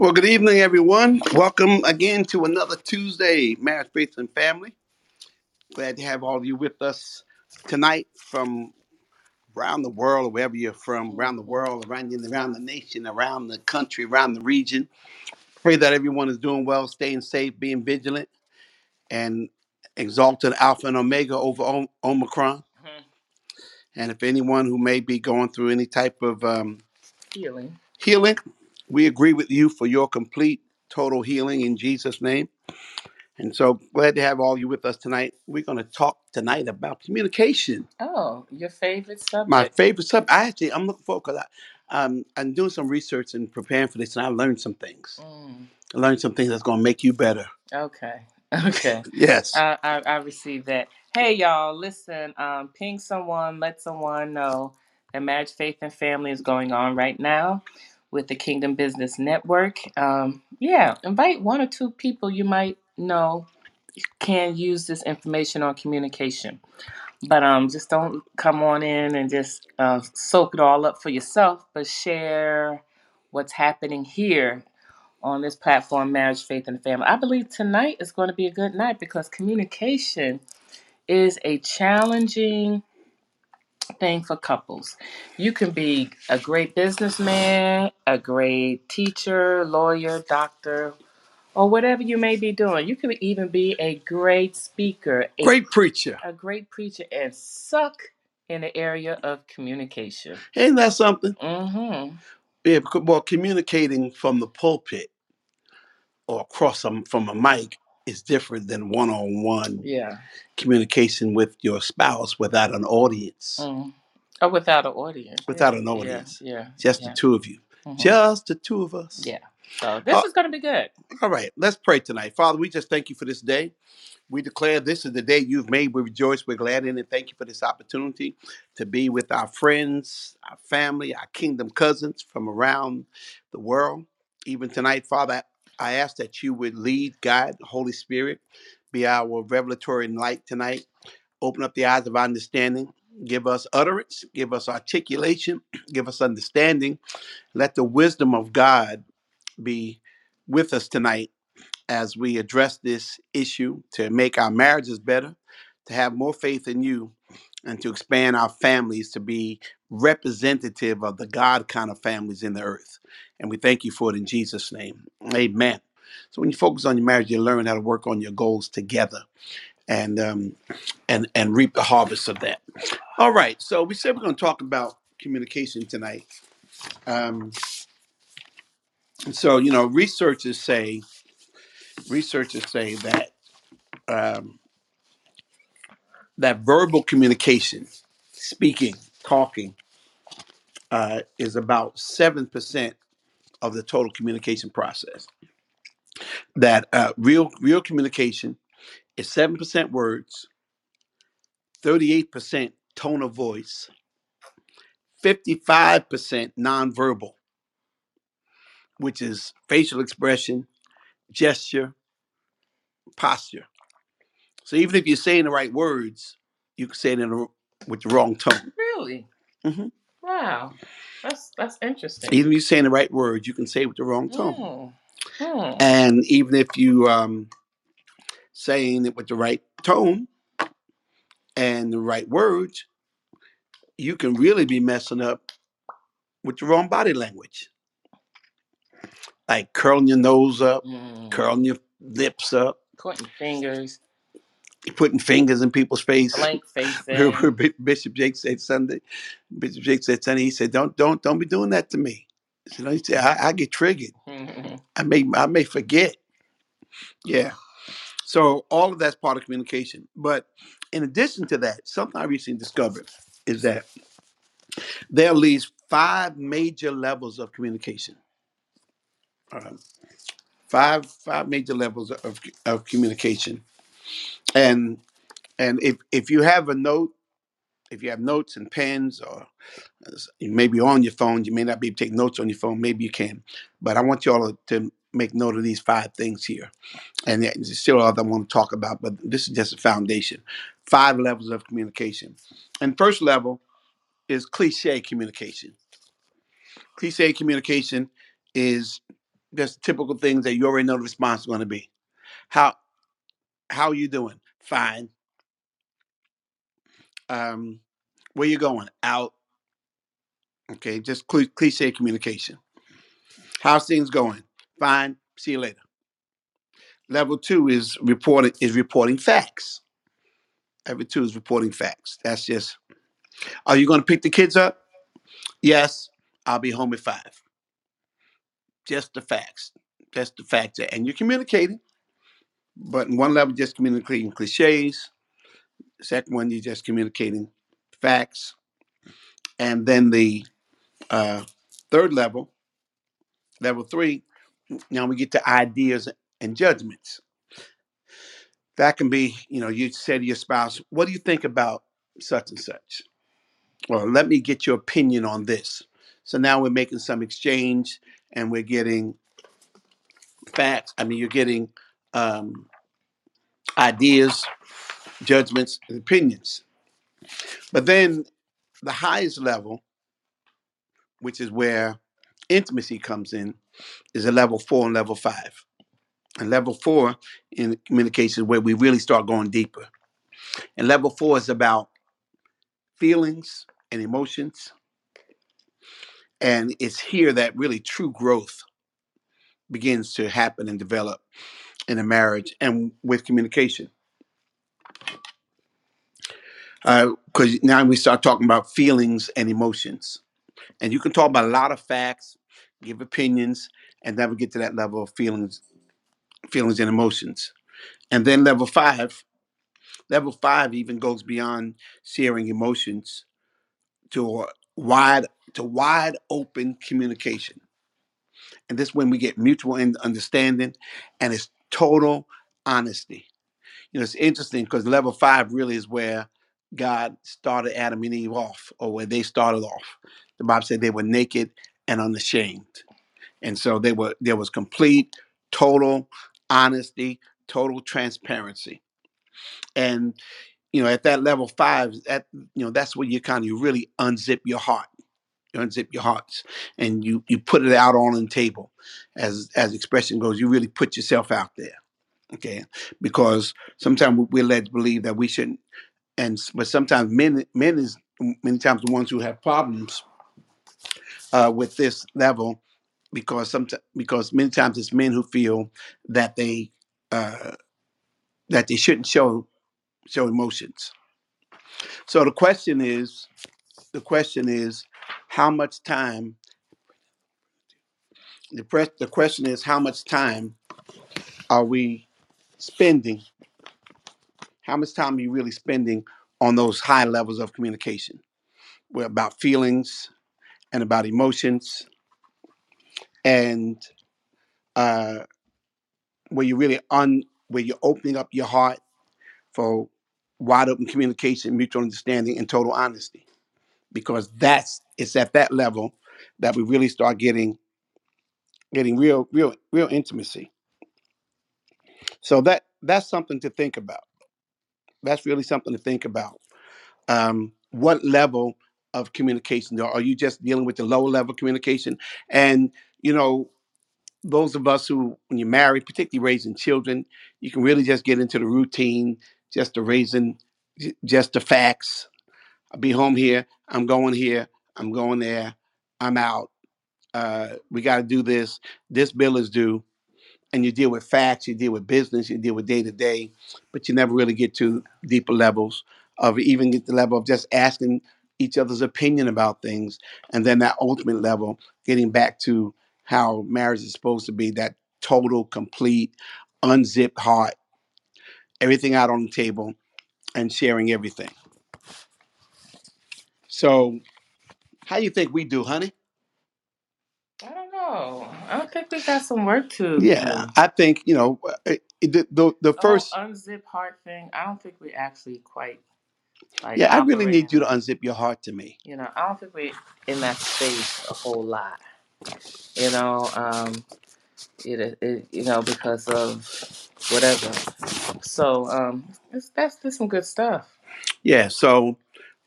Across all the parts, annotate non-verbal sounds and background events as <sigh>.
Well, good evening, everyone. Welcome again to another Tuesday, Marriage, Faith, and Family. Glad to have all of you with us tonight from around the world, wherever you're from, around the world, around, around the nation, around the country, around the region. Pray that everyone is doing well, staying safe, being vigilant, and exalted Alpha and Omega over Om- Omicron. Mhm. And if anyone who may be going through any type of um, Healing. healing, we agree with you for your complete, total healing in Jesus' name. And so glad to have all you with us tonight. We're going to talk tonight about communication. Oh, your favorite subject. My subject. favorite subject. I actually, I'm looking forward because I, um, I'm doing some research and preparing for this, and I learned some things. Mm, I learned some things that's going to make you better. okay. <laughs> Okay. Yes. I, I I received that. Hey y'all, listen, um, ping someone, let someone know that Marriage, Faith, and Family is going on right now with the Kingdom Business Network. Um, yeah, invite one or two people you might know can use this information on communication. But um, just don't come on in and just uh, soak it all up for yourself, but share what's happening here on this platform, Marriage, Faith, and Family. I believe tonight is going to be a good night because communication is a challenging thing for couples. You can be a great businessman, a great teacher, lawyer, doctor, or whatever you may be doing. You could even be a great speaker, a, Great preacher. a great preacher, and suck in the area of communication. Ain't that something? Mm-hmm. Yeah, well, communicating from the pulpit or across a, from a mic is different than one-on-one Yeah. communication with your spouse without an audience. Mm. Or without an audience. Without yeah. an audience. Yeah. Yeah. Just yeah. the two of you. Mhm. Just the two of us. Yeah. So this Oh. is going to be good. All right, let's pray tonight. Father, we just thank you for this day. We declare this is the day you've made. We rejoice, we're glad in it. Thank you for this opportunity to be with our friends, our family, our kingdom cousins from around the world. Even tonight, Father, I ask that you would lead, God, Holy Spirit, be our revelatory light tonight. Open up the eyes of our understanding. Give us utterance, give us articulation, <clears throat> give us understanding. Let the wisdom of God be with us tonight as we address this issue to make our marriages better, to have more faith in you, and to expand our families to be representative of the God kind of families in the earth. And we thank you for it in Jesus' name. Amen. So when you focus on your marriage, you learn how to work on your goals together and um, and and reap the harvest of that. All right. So we said we're going to talk about communication tonight. Um, so you know, researchers say researchers say that um, that verbal communication, speaking, talking, uh, is about seven percent of the total communication process. That uh, real real communication is seven percent words, thirty eight percent tone of voice, fifty five percent nonverbal, which is facial expression, gesture, posture. So even if you're saying the right words, you can say it in a, with the wrong tone. Really? Mhm. Wow. That's that's interesting. Even if you're saying the right words, you can say it with the wrong tone. Mm. Hmm. And even if you um saying it with the right tone and the right words, you can really be messing up with the wrong body language. Like curling your nose up, Mm. curling your lips up, Pointing fingers, putting fingers in people's face. blank facing. <laughs> Bishop Jake said Sunday. Bishop Jake said Sunday. He said, "Don't, don't, don't be doing that to me." You know, he said, "I, I get triggered. <laughs> I may, I may forget." Yeah. So all of that's part of communication. But in addition to that, something I recently discovered is that there are at least five major levels of communication. Um, five five major levels of, of communication. And and if if you have a note, if you have notes and pens or maybe on your phone, you may not be able to take notes on your phone, maybe you can. But I want you all to make note of these five things here. And there's still a other I want to talk about, but this is just a foundation. Five levels of communication. And first level is cliche communication. Cliche communication is Just typical things that you already know the response is going to be. How how are you doing? Fine. Um, where you going? Out. Okay, just cli cliche communication. How's things going? Fine. See you later. Level two is reporting is reporting facts. Level two is reporting facts. That's just. Are you going to pick the kids up? Yes. I'll be home at five. Just the facts. Just the facts. And you're communicating, but in one level, just communicating cliches. Second one, you're just communicating facts. And then the uh, third level, level three, now we get to ideas and judgments. That can be, you know, you say to your spouse, What do you think about such and such? Well, let me get your opinion on this. So now we're making some exchange and we're getting facts. I mean, you're getting um, ideas, judgments, and opinions. But then the highest level, which is where intimacy comes in, is a level four and level five. And level four in communication where we really start going deeper. And level four is about feelings and emotions. And it's here that really true growth begins to happen and develop in a marriage and with communication. Uh, because now we start talking about feelings and emotions. And you can talk about a lot of facts, give opinions, and never get to that level of feelings, feelings and emotions. And then level five, level five even goes beyond sharing emotions to wide to wide open communication. And this is when we get mutual understanding and it's total honesty. You know, it's interesting because level five really is where God started Adam and Eve off, or where they started off. The Bible said they were naked and unashamed. And so they were there was complete, total honesty, total transparency. And you know, at that level five, that you know, that's where you kind of you really unzip your heart. You unzip your hearts and you you put it out on the table. As as expression goes, you really put yourself out there. Okay. Because sometimes we- we're led to believe that we shouldn't and but sometimes men men is many times the ones who have problems uh, with this level because sometimes because many times it's men who feel that they uh, that they shouldn't show show emotions. So the question is the question is how much time the press the question is how much time are we spending how much time are you really spending on those high levels of communication We're about feelings and about emotions and uh, where you really un where you're opening up your heart for wide open communication, mutual understanding, and total honesty. Because that's it's at that level that we really start getting getting real, real, real intimacy. So that that's something to think about. That's really something to think about. Um, what level of communication are you just dealing with the lower level communication? And you know, those of us who, when you're married, particularly raising children, you can really just get into the routine, just the raising, just the facts. I'll be home here. I'm going here. I'm going there. I'm out. Uh, we got to do this. This bill is due. And you deal with facts, you deal with business, you deal with day to day, but you never really get to deeper levels of even get the level of just asking each other's opinion about things. And then that ultimate level, getting back to how marriage is supposed to be that total, complete, unzipped heart, everything out on the table and sharing everything. So, how do you think we do, honey? I don't know. I don't think we got some work to Yeah, do. I think you know uh, the the, the The whole first. unzip heart thing. I don't think we actually quite like Yeah, I really need in you to unzip your heart to me. You know, I don't think we're in that space a whole lot. You know, um, it, it you know because of whatever. So um, it's, that's just some good stuff. Yeah, so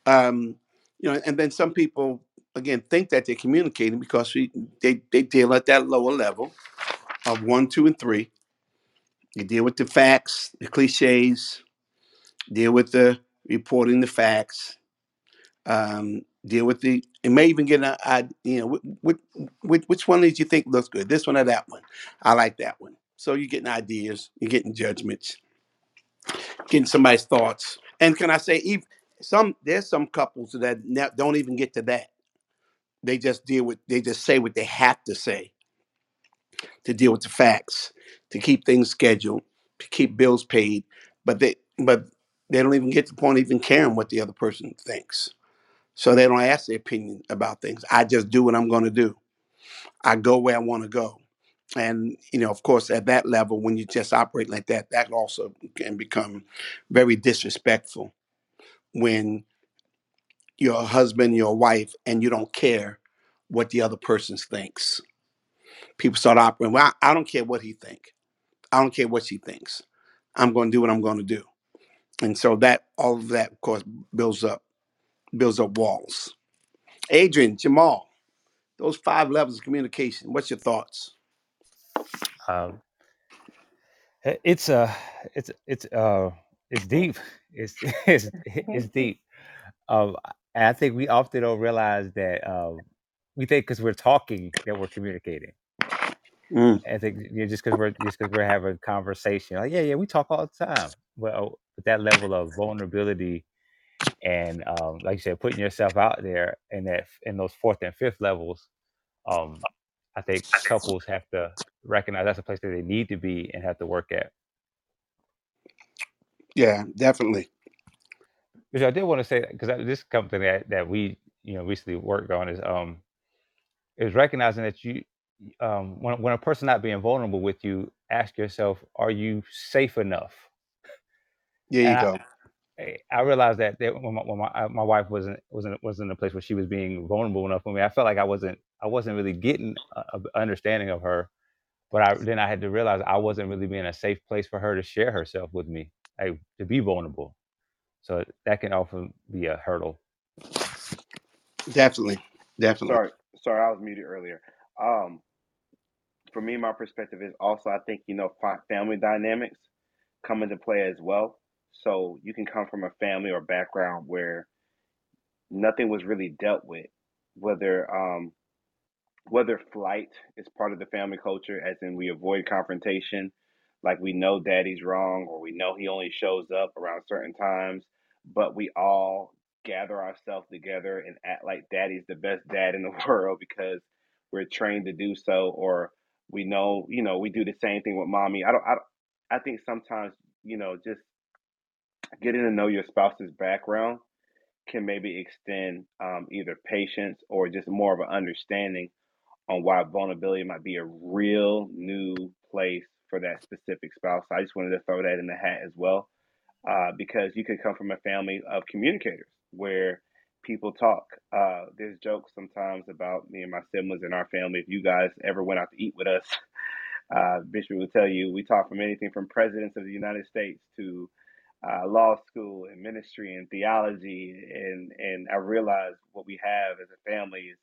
um, you know, and then some people again think that they're communicating because we they they deal at that lower level, of one, two, and three. You deal with the facts, the cliches, deal with the reporting the facts, um, deal with the, it may even get an I, you know, which, which, which one did you think looks good? This one or that one? I like that one. So you're getting ideas, you're getting judgments, getting somebody's thoughts. And can I say, even some, there's some couples that ne- don't even get to that. They just deal with, they just say what they have to say to deal with the facts, to keep things scheduled, to keep bills paid. But they, but they don't even get to the point of even caring what the other person thinks So they don't ask their opinion about things. I just do what I'm going to do. I go where I want to go. And, you know, of course, at that level, when you just operate like that, that also can become very disrespectful when you're a husband, you're a wife, and you don't care what the other person thinks. People start operating, well, I, I don't care what he think. I don't care what she thinks. I'm going to do what I'm going to do. And so that, all of that, of course, builds up, builds up walls. Adrian, Jamal, those five levels of communication, what's your thoughts? Um, it's a, it's it's uh, it's deep. It's <laughs> it's it's <laughs> deep. Um, and I think we often don't realize that um, we think because we're talking that we're communicating. Mm, I think you know, just because we're just because we're having a conversation, like yeah, yeah, we talk all the time. Well, with that level of vulnerability and um, like you said, putting yourself out there in that in those fourth and fifth levels, um, I think couples have to recognize that's a place that they need to be and have to work at. Yeah, definitely. Which I did want to say because this company that that we you know recently worked on is um is recognizing that you um when when a person not being vulnerable with you, ask yourself, are you safe enough? There And you go. I I realized that, that when, my, when my, my wife wasn't wasn't wasn't in a place where she was being vulnerable enough with me, I felt like I wasn't I wasn't really getting a, a understanding of her. But I then I had to realize I wasn't really being a safe place for her to share herself with me, like to be vulnerable. So that can often be a hurdle. Definitely. Definitely. Sorry, sorry, I was muted earlier. Um, for me, my perspective is also I think you know family dynamics come into play as well. So you can come from a family or background where nothing was really dealt with, whether um, whether flight is part of the family culture, as in we avoid confrontation, like we know daddy's wrong or we know he only shows up around certain times, but we all gather ourselves together and act like daddy's the best dad in the <laughs> world because we're trained to do so, or we know, you know, we do the same thing with mommy. I don't, I, don't, I think sometimes, you know, just getting to know your spouse's background can maybe extend um, either patience or just more of an understanding on why vulnerability might be a real new place for that specific spouse. I just wanted to throw that in the hat as well, uh, because you could come from a family of communicators where people talk. Uh, there's jokes sometimes about me and my siblings and our family. If you guys ever went out to eat with us, <laughs> uh, Bishop will tell you we talk from anything from presidents of the United States to uh, law school and ministry and theology, and and I realize what we have as a family is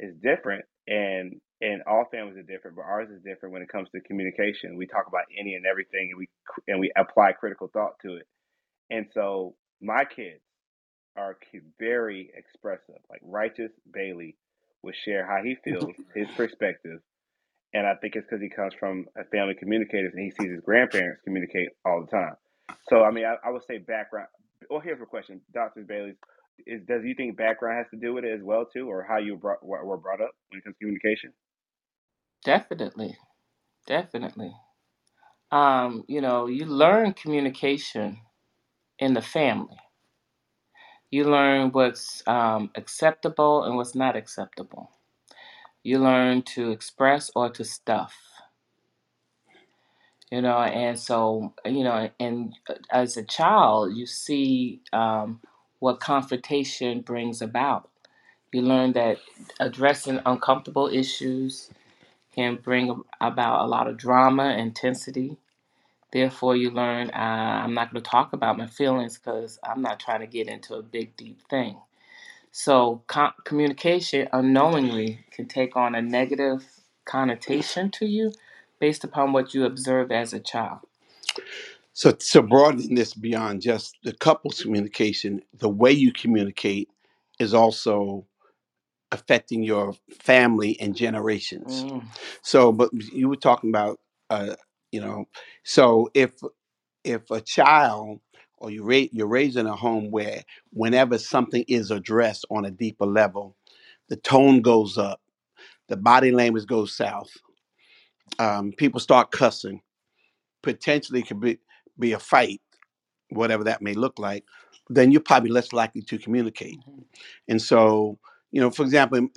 is different, and and all families are different, but ours is different when it comes to communication. We talk about any and everything, and we and we apply critical thought to it. And so my kids are very expressive. Like Righteous Bailey would share how he <laughs> feels, his perspective and I think it's because he comes from a family of communicators and he sees his grandparents communicate all the time. So I mean, I, I would say background. Well, here's a question, Doctor Bailey: Is does you think background has to do with it as well too, or how you brought, were brought up when it comes to communication? Definitely, definitely. Um, you know, you learn communication in the family. You learn what's um, acceptable and what's not acceptable. You learn to express or to stuff. You know, and so you know, and uh, as a child, you see um, what confrontation brings about. You learn that addressing uncomfortable issues can bring about a lot of drama, intensity, Therefore, you learn uh, I'm not going to talk about my feelings because I'm not trying to get into a big, deep thing. So, com- communication unknowingly can take on a negative connotation to you based upon what you observe as a child. So, so broadening this beyond just the couple's communication, the way you communicate is also affecting your family and generations. Mm, So, but you were talking about, uh, you know, so if if a child or you ra- you're raising a home where whenever something is addressed on a deeper level, the tone goes up, the body language goes south, um, people start cussing, potentially could be be a fight, whatever that may look like, then you're probably less likely to communicate. mhm, And so, you know, for example, in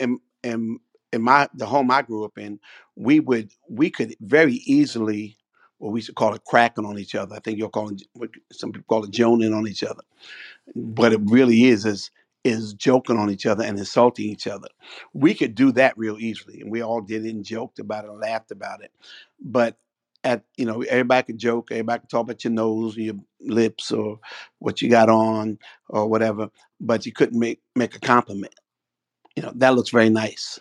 in in, my the home I grew up in, we would we could very easily, what we used to call it, cracking on each other. I think you're calling what some people call it joning on each other. But it really is is is joking on each other and insulting each other. We could do that real easily, and we all did it and joked about it and laughed about it. But at you know, everybody could joke, everybody could talk about your nose, your lips, or what you got on, or whatever. But you couldn't make make a compliment you know that looks very nice.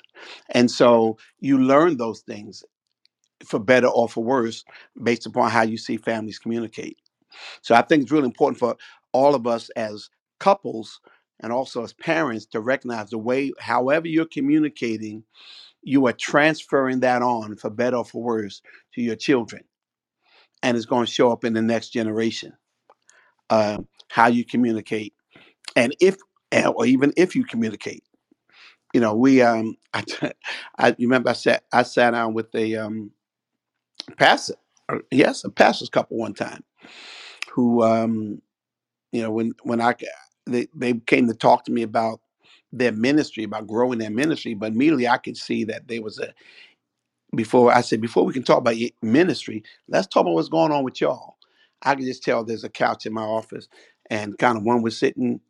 And so you learn those things for better or for worse based upon how you see families communicate. So i think it's really important for all of us as couples and also as parents to recognize the way however you're communicating you are transferring that on for better or for worse to your children. And it's going to show up in the next generation uh, how you communicate. And if or even if you communicate you know, we um <laughs> I, I remember I sat I sat down with a um pastor, or, yes, a pastor's couple one time who um you know when when I they they came to talk to me about their ministry, about growing their ministry, but immediately I could see that there was a before I said before we can talk about ministry, let's talk about what's going on with y'all. I could just tell there's a couch in my office, and kind of one was sitting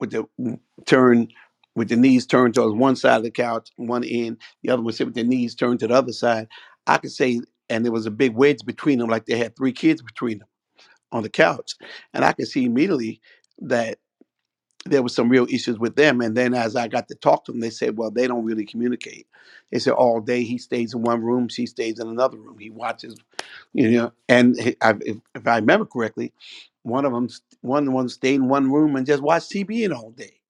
with the turn with the knees turned towards one side of the couch, one end, the other one sit with their knees turned to the other side. I could say, and there was a big wedge between them, like they had three kids between them on the couch. And I could see immediately that there was some real issues with them. And then as I got to talk to them, they said, well, they don't really communicate. They said all day he stays in one room, she stays in another room. He watches, you know, and I, if, if I remember correctly, one of them, one of them stayed in one room and just watched TBN all day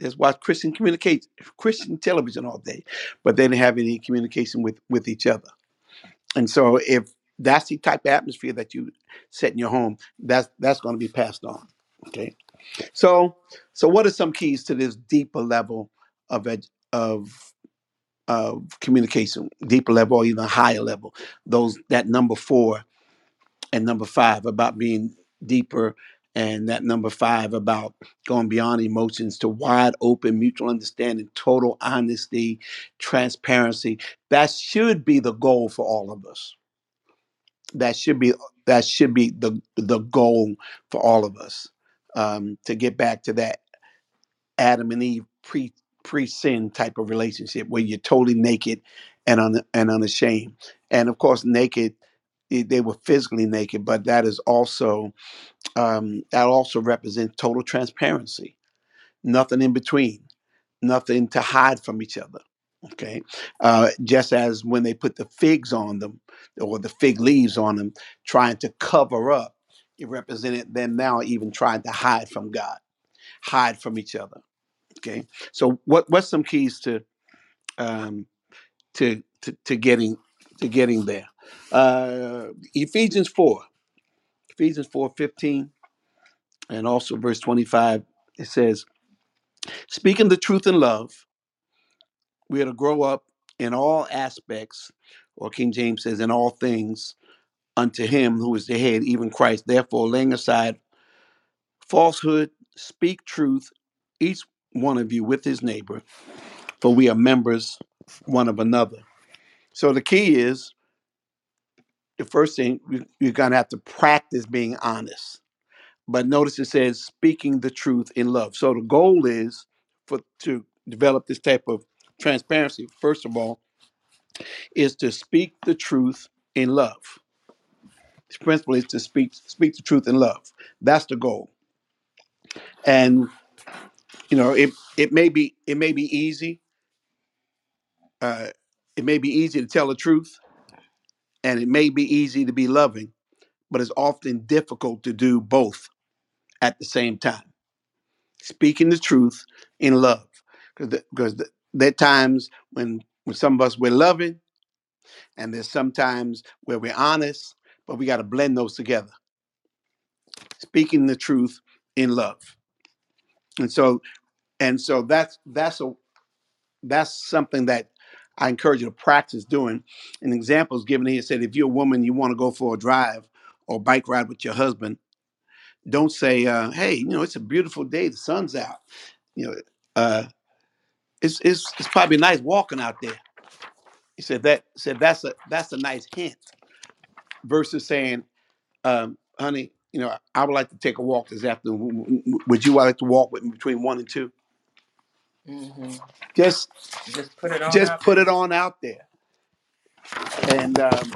just watch Christian communicate Christian television all day, but they didn't have any communication with with each other. And so, if that's the type of atmosphere that you set in your home, that's that's going to be passed on. Okay. So, so what are some keys to this deeper level of ed, of of communication, deeper level or even higher level? Those that number four and number five about being deeper and that number five about going beyond emotions to wide open mutual understanding total honesty transparency. That should be the goal for all of us. That should be that should be the the goal for all of us um, to get back to that adam and eve pre pre sin type of relationship where you're totally naked and un, and unashamed. And of course naked eh, they were physically naked but that is also um, that also represents total transparency, nothing in between, nothing to hide from each other. Okay, uh, just as when they put the figs on them or the fig leaves on them, trying to cover up, it represented them now even trying to hide from God, hide from each other. Okay, so what what's some keys to um, to, to to getting to getting there? Uh, Ephesians four, Ephesians four fifteen, and also verse twenty five. It says Speaking the truth in love, we are to grow up in all aspects, or King James says, in all things, unto him who is the head, even Christ. Therefore, laying aside falsehood, speak truth, each one of you with his neighbor, for we are members one of another. So the key is the first thing you- you're going to have to practice being honest. But notice it says speaking the truth in love. So the goal is for to develop this type of transparency. First of all, is to speak the truth in love. The principle is to speak speak the truth in love. That's the goal. And you know, it it may be it may be easy. Uh, it may be easy to tell the truth, And it may be easy to be loving, but it's often difficult to do both at the same time. Speaking the truth in love. Because because there are times when, when some of us we're loving, and there's sometimes where we're honest, but we got to blend those together. Speaking the truth in love. And so and so that's that's a that's something that I encourage you to practice doing. An example is given here said if you're a woman, you want to go for a drive or bike ride with your husband, don't say, uh, "Hey, you know, it's a beautiful day, the sun's out." You know, uh, it's it's it's probably nice walking out there. He said that said that's a that's a nice hint versus saying, um, "Honey, you know, I would like to take a walk this afternoon. Would you like to walk with me between one and two? Hmm Just Just put it on just put there. it on out there, and um,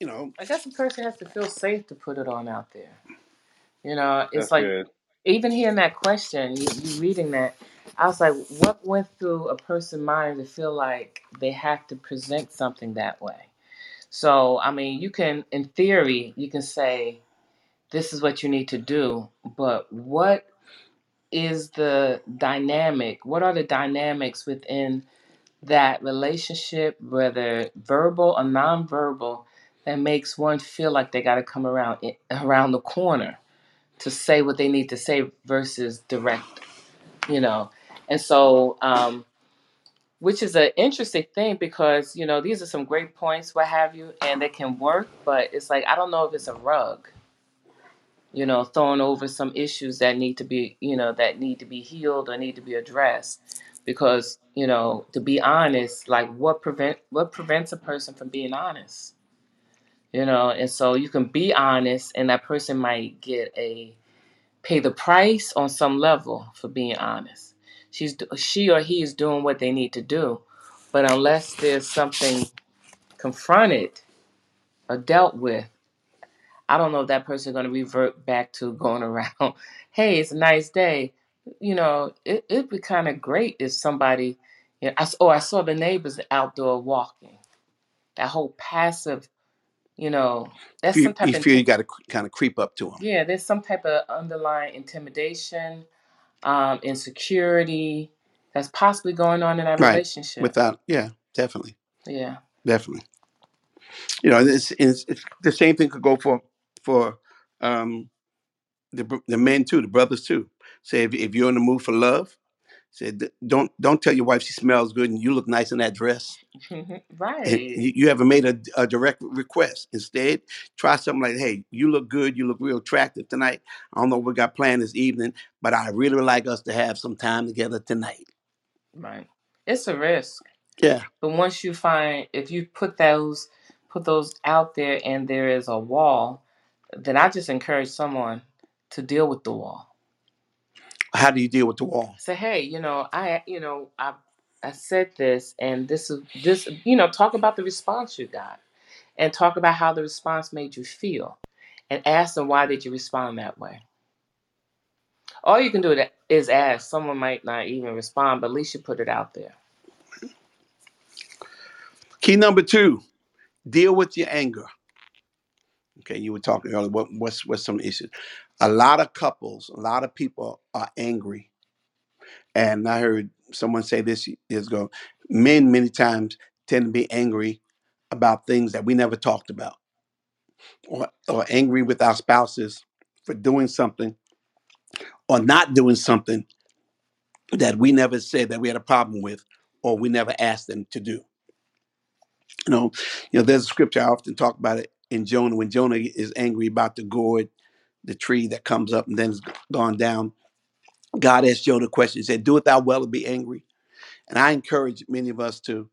you know, I guess a person has to feel safe to put it on out there. You know, it's That's like good. even hearing that question, you, you reading that, I was like, what went through a person's mind to feel like they have to present something that way? So, I mean, you can, in theory, you can say, this is what you need to do, but what is the dynamic? What are the dynamics within that relationship, whether verbal or nonverbal, that makes one feel like they got to come around around the corner to say what they need to say versus direct, you know? And so, um, which is an interesting thing because you know these are some great points, what have you, and they can work, but it's like I don't know if it's a rug you know, throwing over some issues that need to be, you know, that need to be healed or need to be addressed. Because, you know, to be honest, like what prevent what prevents a person from being honest? You know, and so you can be honest and that person might get a pay the price on some level for being honest. She's she or he is doing what they need to do. But unless there's something confronted or dealt with I don't know if that person's going to revert back to going <laughs> around, hey, it's a nice day. You know, it, it'd be kind of great if somebody, you know, I, s- oh, I saw the neighbors outdoor walking. That whole passive, you know, that's you, some type you of, feel you got to kind of creep up to them, yeah, there's some type of underlying intimidation, um, insecurity that's possibly going on in that right? relationship. Without, yeah, definitely, Yeah. definitely. You know, it's, it's, it's the same thing could go for for um, the br- the men too, the brothers too. Say if, if you're in the mood for love, say d- don't don't tell your wife she smells good and you look nice in that dress. <laughs> And right. you, you haven't made a, a direct request. Instead, try something like, "Hey, you look good. You look real attractive tonight. I don't know what we got planned this evening, but I really would like us to have some time together tonight." Right. It's a risk. Yeah, But once you find if you put those put those out there and there is a wall, then I just encourage someone to deal with the wall. how do you deal with the wall? Say, hey, you know, I you know, I I said this and this is this you know, talk about the response you got and talk about how the response made you feel and ask them why did you respond that way. All you can do is ask. Someone might not even respond, but at least you put it out there. Key number two: deal with your anger. Okay, you were talking earlier. What, what's what's some issues? A lot of couples, a lot of people are angry, and I heard someone say this years ago. Men many times tend to be angry about things that we never talked about, or or angry with our spouses for doing something or not doing something that we never said that we had a problem with, or we never asked them to do. You know, you know. There's a scripture I often talk about it in Jonah when Jonah is angry about the gourd, the tree that comes up and then is gone down God asked Job the question, he said, Doeth thou well to be angry? And I encourage many of us to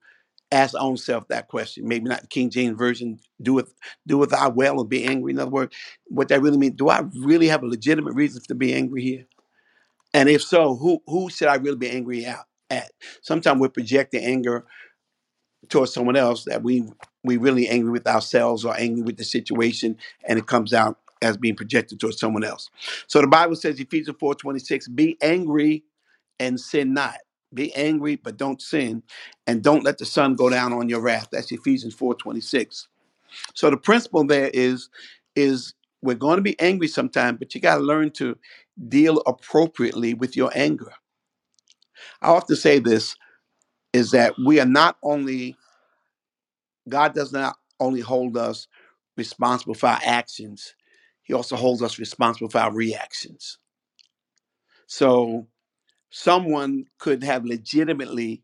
ask our own self that question. Maybe not the King James Version, doeth doeth thou well to be angry? In other words, what that really means, do I really have a legitimate reason to be angry here? And if so, who who should I really be angry at? at? Sometimes we're projecting anger towards someone else that we we really angry with ourselves or angry with the situation, and it comes out as being projected towards someone else. So the Bible says, Ephesians 4:26, be angry and sin not. Be angry, but don't sin, and don't let the sun go down on your wrath. That's Ephesians 4:26. So the principle there is is we're going to be angry sometime, but you got to learn to deal appropriately with your anger. I often say this is that we are not only God does not only hold us responsible for our actions, he also holds us responsible for our reactions. So someone could have legitimately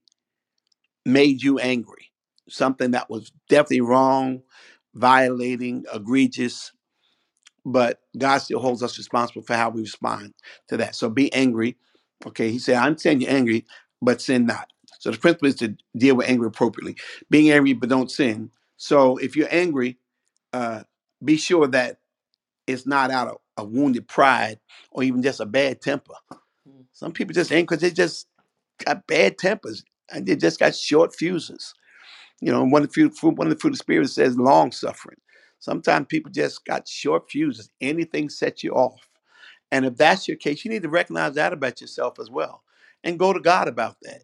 made you angry, something that was definitely wrong, violating, egregious, but God still holds us responsible for how we respond to that. So be angry. Okay, he said, I'm saying you're angry, but sin not. So the principle is to deal with anger appropriately. Being angry, but don't sin. So if you're angry, uh, be sure that it's not out of a wounded pride or even just a bad temper. Mm. Some people just angry because they just got bad tempers and they just got short fuses. You know, one of the fruit, fruit- one of the fruit of the spirit says long suffering. Sometimes people just got short fuses. Anything sets you off. And if that's your case, you need to recognize that about yourself as well and go to God about that.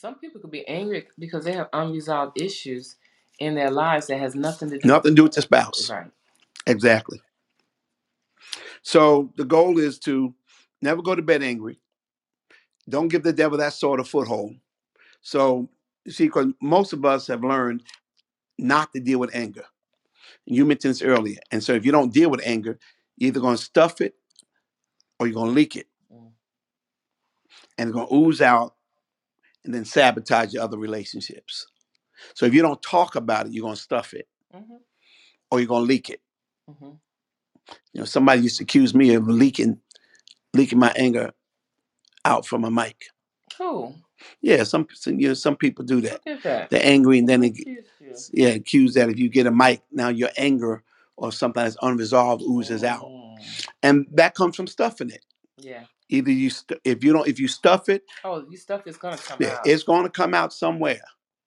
Some people could be angry because they have unresolved issues in their lives that has nothing to do Nothing to do with the spouse. right. Exactly. So the goal is to never go to bed angry. Don't give the devil that sort of foothold. So, you see, because most of us have learned not to deal with anger. You mentioned this earlier. And so if you don't deal with anger, you're either going to stuff it or you're going to leak it. Mm. And it's going to ooze out and then sabotage your other relationships. So if you don't talk about it, you're to stuff it Mm-hmm. or you're to leak it. Mm-hmm. You know, somebody used to accuse me of leaking leaking my anger out from a mic. Cool. Yeah, some some- you know some people do that. They're angry and then they accused you? yeah accuse that if you get a mic now your anger or something that's unresolved oozes out, Mm. and that comes from stuffing it. Yeah. Either you st- if you don't if you stuff it, Oh, your stuff is gonna come yeah, out it's going to come out somewhere.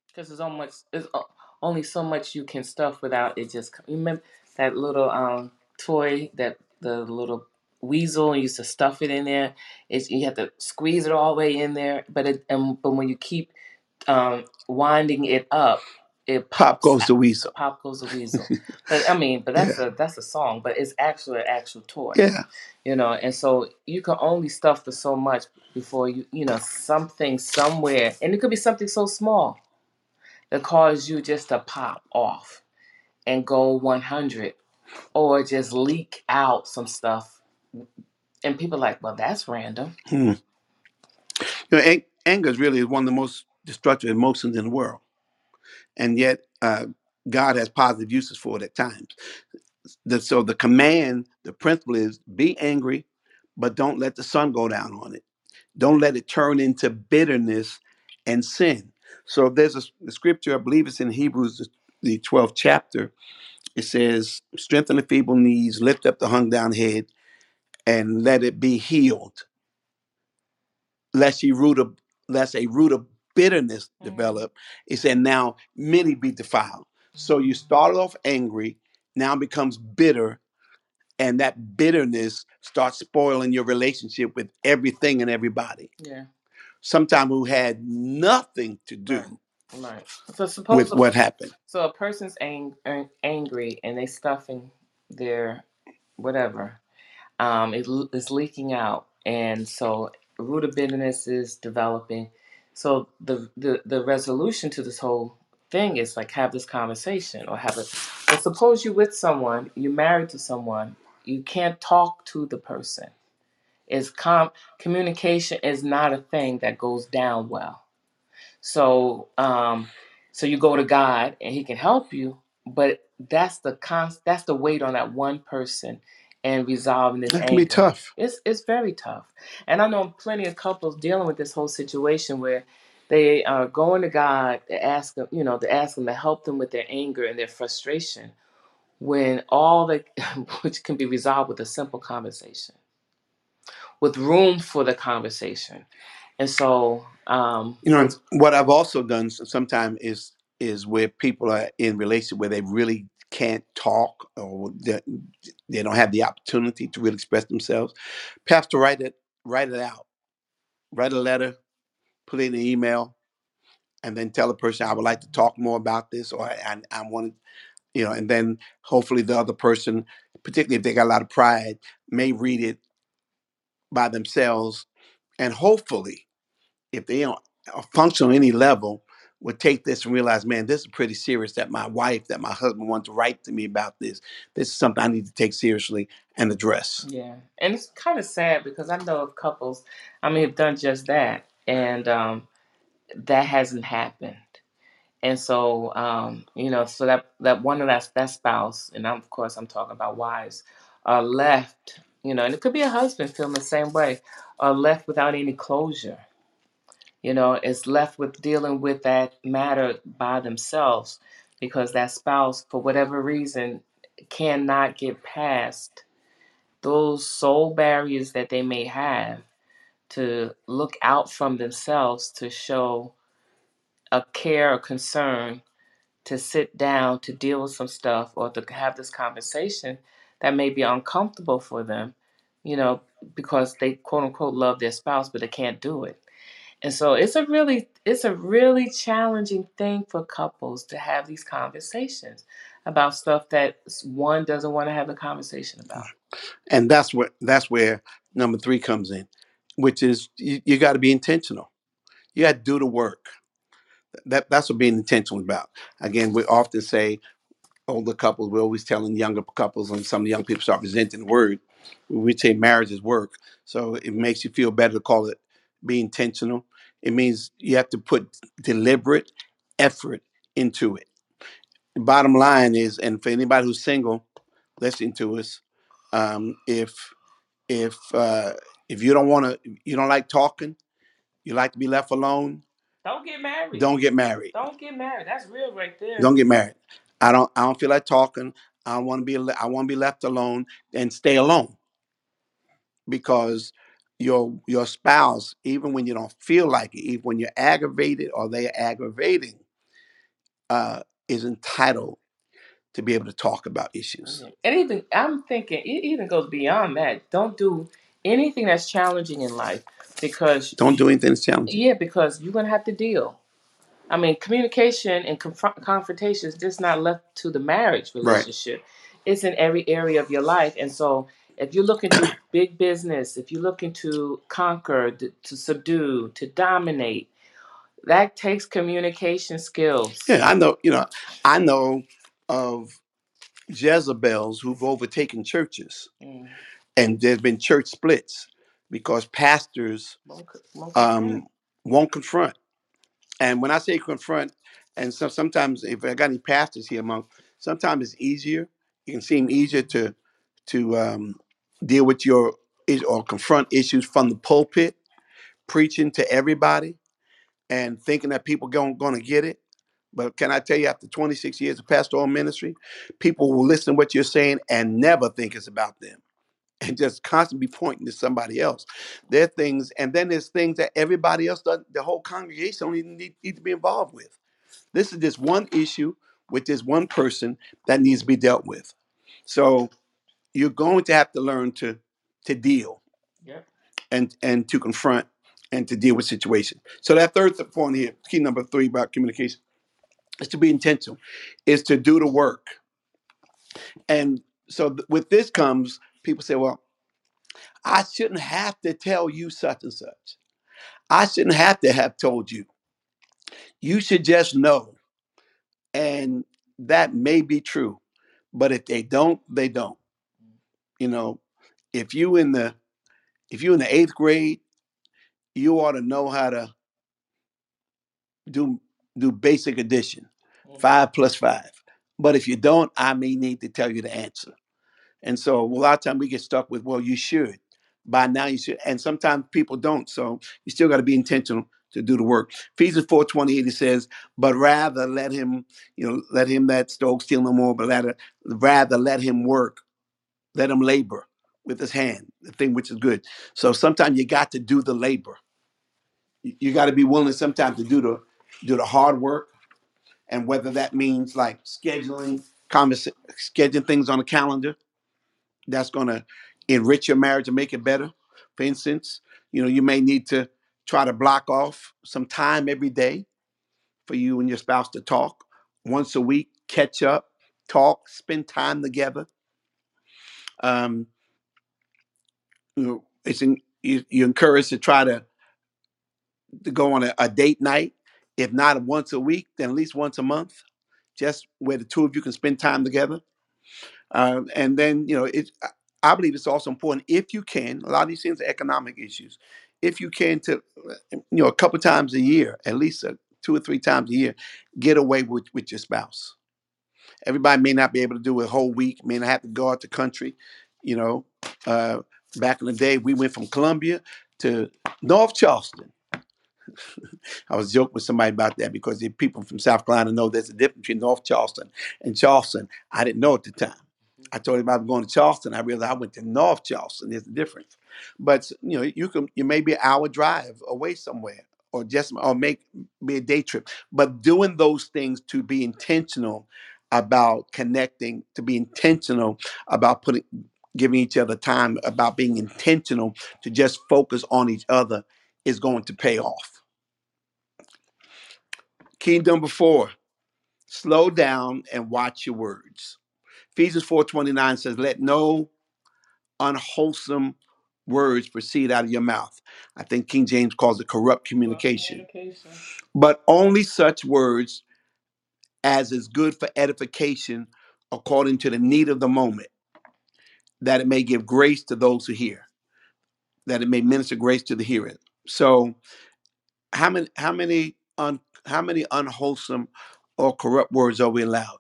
because there's so much. There's o- only so much you can stuff without it just. co- You remember that little um toy that the little weasel used to stuff it in there. It's you have to squeeze it all the way in there, but it and but when you keep um winding it up, it Pop pops. goes the weasel. Pop goes the weasel. <laughs> But I mean, but that's Yeah, a that's a song, but it's actually an actual toy. yeah. you know and so you can only stuff for so much before you you know something somewhere and it could be something so small that cause you just to pop off and go 100 or just leak out some stuff and people are like well that's random Hmm. You know, ang- anger is really one of the most destructive emotions in the world, and yet uh, God has positive uses for it at times. The, so the command, the principle is be angry, but don't let the sun go down on it. Don't let it turn into bitterness and sin. So there's a scripture, I believe it's in Hebrews, the 12th chapter. It says, Strengthen the feeble knees, lift up the hung down head, and let it be healed. Lest, ye root of, lest a root of bitterness Mm, develop. It said, Now many be defiled. So you mm, started off angry, now becomes bitter, and that bitterness starts spoiling your relationship with everything and everybody. yeah Sometimes who had nothing to right do right so with suppose a, what happened. so a person's ang- ang- angry and they stuffing their whatever um, it, l- it's leaking out, and so root of bitterness is developing. So the, the the resolution to this whole thing is like have this conversation or have a. But suppose you're with someone, you're married to someone, you can't talk to the person. Is com communication is not a thing that goes down well so, um, so you go to God and He can help you, but that's the const, that's the weight on that one person and resolving this That can be anger. tough. It's it's very tough, and I know plenty of couples dealing with this whole situation where they are going to God to ask Him, you know, to ask Him to help them with their anger and their frustration, when all the <laughs> which can be resolved with a simple conversation, with room for the conversation, and so. Um, You know, and what I've also done sometimes is is where people are in relationship where they really can't talk or they, don't have the opportunity to really express themselves. Perhaps to write it, write it out, write a letter, put it in an email, and then tell the person I would like to talk more about this, or I, I want to, you know, and then hopefully the other person, particularly if they got a lot of pride, may read it by themselves, and hopefully, if they don't uh, function on any level, would take this and realize, man, this is pretty serious. That my wife, that my husband wants to write to me about this. This is something I need to take seriously and address. Yeah, and it's kind of sad because I know of couples. I mean, have done just that, and um, that hasn't happened. And so, um, you know, so that that one of that that spouse, and I'm, of course I'm talking about wives, are left. You know, and it could be a husband feeling the same way, are left without any closure. You know, is left with dealing with that matter by themselves because that spouse, for whatever reason, cannot get past those soul barriers that they may have to look out from themselves to show a care or concern to sit down to deal with some stuff or to have this conversation that may be uncomfortable for them, you know, because they quote unquote love their spouse, but they can't do it. And so it's a really it's a really challenging thing for couples to have these conversations about stuff that one doesn't want to have a conversation about. Mm-hmm. And that's what that's where number three comes in, which is you, you got to be intentional. You got to do the work. That that's what being intentional about. Again, we often say older couples, we're always telling younger couples, and some young people start resenting the word. We say marriage is work, so it makes you feel better to call it be intentional. It means you have to put deliberate effort into it. The bottom line is, and for anybody who's single, listening to us, um, if if uh, if you don't want to, you don't like talking, you like to be left alone, Don't get married. don't get married. Don't get married. That's real right there. Don't get married. I don't. I don't feel like talking. I want to be. I want to be left alone and stay alone because your your spouse, even when you don't feel like it, even when you're aggravated or they're aggravating, uh, is entitled to be able to talk about issues. And even I'm thinking it even goes beyond that. Don't do anything that's challenging in life because Don't do anything that's challenging. yeah, because you're gonna have to deal. I mean, communication and confront confrontation is just not left to the marriage Right. relationship. It's in every area of your life, and so if you're looking to big business, if you're looking to conquer, to, to subdue, to dominate, that takes communication skills. Yeah, I know. You know, I know of Jezebels who've overtaken churches, Mm. and there's been church splits because pastors Won't co- won't um, confront. won't confront. And when I say confront, and so sometimes if I got any pastors here among, sometimes it's easier. It can seem easier to to um, deal with your or confront issues from the pulpit, preaching to everybody, and thinking that people going going to get it. But can I tell you, after 26 years of pastoral ministry, people will listen to what you're saying and never think it's about them, <laughs> and just constantly pointing to somebody else. There are things, and then there's things that everybody else does. The whole congregation don't even need, need to be involved with. This is just one issue with this one person that needs to be dealt with. So you're going to have to learn to to deal Yep. and and to confront and to deal with situations. So that third point here, key number three about communication, is to be intentional, is to do the work. And so th- with this comes people say, well, I shouldn't have to tell you such and such. I shouldn't have to have told you. You should just know. And that may be true. But if they don't, they don't. You know, if you in the if you in the eighth grade, you ought to know how to do do basic addition, Mm. five plus five. But if you don't, I may need to tell you the answer. And so a lot of time we get stuck with, well, you should. By now you should. And sometimes people don't. So you still got to be intentional to do the work. Ephesians 4 28 it says, but rather let him, you know, let him that stole steal no more, but rather, rather let him work, let him labor with his hand, the thing which is good. So sometimes you got to do the labor. You, you got to be willing sometimes to do the do the hard work. And whether that means like scheduling, convers- scheduling things on a calendar, that's going to enrich your marriage and make it better. For instance, you know, you may need to Try to block off some time every day for you and your spouse to talk once a week, catch up, talk, spend time together. Um, you know, it's in, you, you're encouraged to try to, to go on a, a date night, if not once a week, then at least once a month, just where the two of you can spend time together. Um, and then, you know, it, I believe it's also important if you can, a lot of these things are economic issues. If you can, to, uh, you know, a couple times a year, at least uh, two or three times a year, get away with, with your spouse Everybody may not be able to do a whole week, may not have to go out the country. You know, uh, back in the day, we went from Columbia to North Charleston <laughs> I was joking with somebody about that because the people from South Carolina know there's a difference between North Charleston and Charleston. I didn't know at the time. I told him I was going to Charleston. I realized I went to North Charleston. There's a difference. But you know, you can you may be an hour drive away somewhere, or just or make be a day trip. But doing those things to be intentional about connecting, to be intentional about putting giving each other time, about being intentional to just focus on each other is going to pay off. Key number four, slow down and watch your words. Ephesians 4:29 says, Let no unwholesome words proceed out of your mouth. I think King James calls it corrupt communication. Communication. But only such words as is good for edification according to the need of the moment, that it may give grace to those who hear, that it may minister grace to the hearer. So how many how many un, how many unwholesome or corrupt words are we allowed?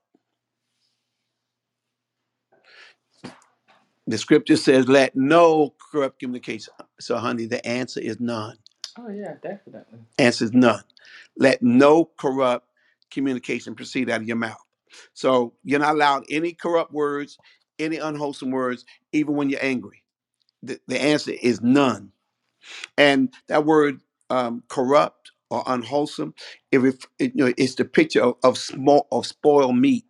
The scripture says, let no corrupt communication. So, honey, the answer is none. Oh yeah, definitely. Answer is none. Let no corrupt communication proceed out of your mouth. So, you're not allowed any corrupt words, any unwholesome words, even when you're angry. The, the answer is none. And that word um, corrupt or unwholesome, it, ref- it, you know, it's the picture of, of small of spoiled meat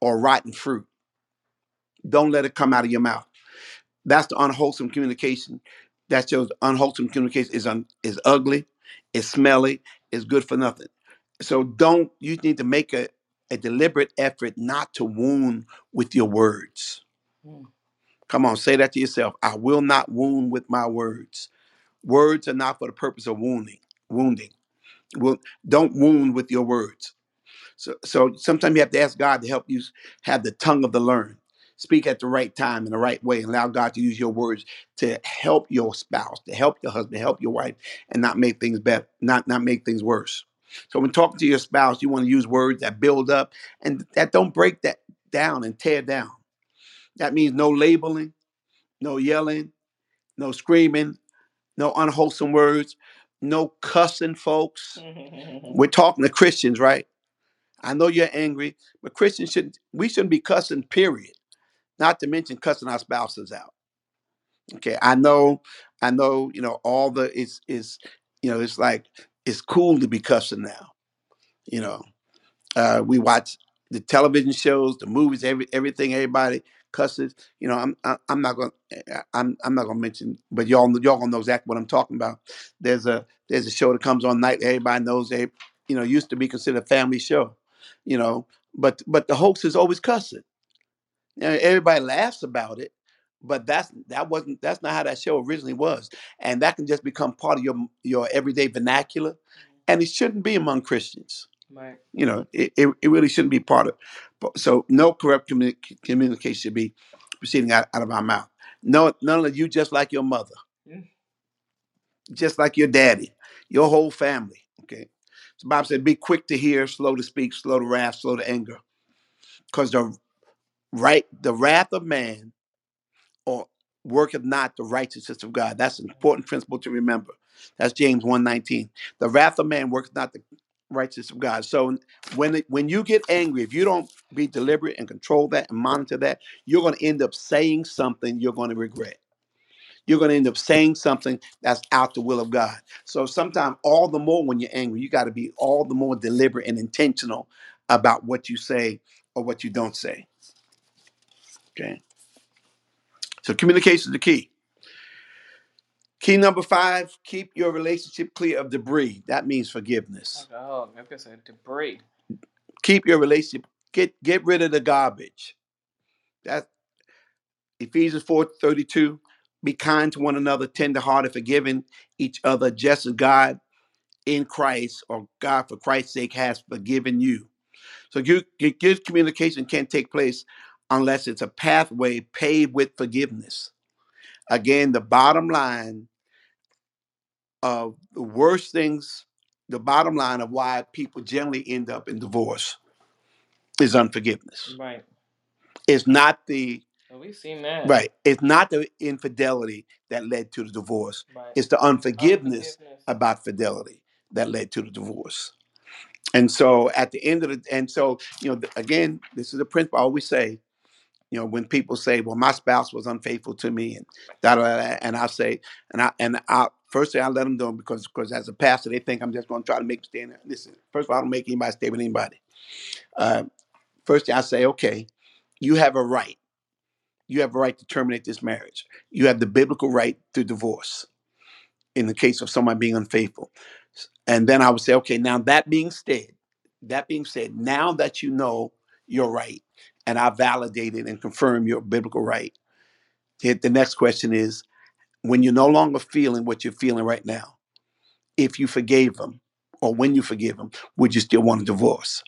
or rotten fruit. Don't let it come out of your mouth. That's the unwholesome communication. That shows unwholesome communication is un, is ugly, is smelly, is good for nothing. So don't you need to make a, a deliberate effort not to wound with your words. Mm. Come on, say that to yourself. I will not wound with my words. Words are not for the purpose of wounding. Wounding. Well, don't wound with your words. So, so sometimes you have to ask God to help you have the tongue of the learned. Speak at the right time in the right way, and allow God to use your words to help your spouse, to help your husband, help your wife, and not make things better, not not make things worse. So when talking to your spouse, you want to use words that build up and that don't break that down and tear down. That means no labeling, no yelling, no screaming, no unwholesome words, no cussing, folks. <laughs> We're talking to Christians, right? I know you're angry, but Christians shouldn't we shouldn't be cussing, period. Not to mention cussing our spouses out. Okay. I know, I know, you know, all the is is you know, it's like it's cool to be cussing now. You know. Uh we watch the television shows, the movies, every everything, everybody cusses. You know, I'm I- I'm not gonna I- I'm I'm not gonna mention, but y'all y'all gonna know exactly what I'm talking about. There's a there's a show that comes on night. Everybody knows they you know used to be considered a family show. You know, but but the host is always cussing. You know, everybody laughs about it, but that's that wasn't that's not how that show originally was, and that can just become part of your your everyday vernacular, and it shouldn't be among Christians Right. you know, it, it, it really shouldn't be part of. So no corrupt communi- communication should be proceeding out, out of our mouth. No, none of you just like your mother, Mm. just like your daddy, your whole family. Okay. So Paul said, be quick to hear, slow to speak, slow to wrath, slow to anger. Because the right, the wrath of man or worketh not the righteousness of God. That's an important principle to remember. That's James 119. The wrath of man worketh not the righteousness of God. So when it, when you get angry, if you don't be deliberate and control that and monitor that, you're going to end up saying something you're going to regret. You're going to end up saying something that's out the will of God. So sometimes all the more when you're angry, you got to be all the more deliberate and intentional about what you say or what you don't say. Okay. So communication is the key. Key number five: keep your relationship clear of debris. That means forgiveness. Oh, I said, debris. Keep your relationship. Get get rid of the garbage. That Ephesians four thirty two. Be kind to one another, tenderhearted, forgiving each other, just as God in Christ or God for Christ's sake has forgiven you. So good communication can't take place unless it's a pathway paved with forgiveness. Again, the bottom line of the worst things, the bottom line of why people generally end up in divorce is unforgiveness. Right. It's not the Well, we've seen that. right. It's not the infidelity that led to the divorce. Right. It's the unforgiveness Unforgiveness. about fidelity that led to the divorce. And so at the end of the and so you know again, this is a principle I always say. You know, when people say, "Well, my spouse was unfaithful to me," and da da da, and I say, and I and I first thing I let them know because because as a pastor they think I'm just going to try to make them stay in there. Listen, first of all, I don't make anybody stay with anybody. Uh, first thing I say, okay, you have a right. You have a right to terminate this marriage. You have the biblical right to divorce in the case of someone being unfaithful. And then I would say, okay, now that being said, that being said, now that you know you're right, and I validated and confirm your biblical right, the next question is when you're no longer feeling what you're feeling right now, if you forgave them or when you forgive them, would you still want a divorce?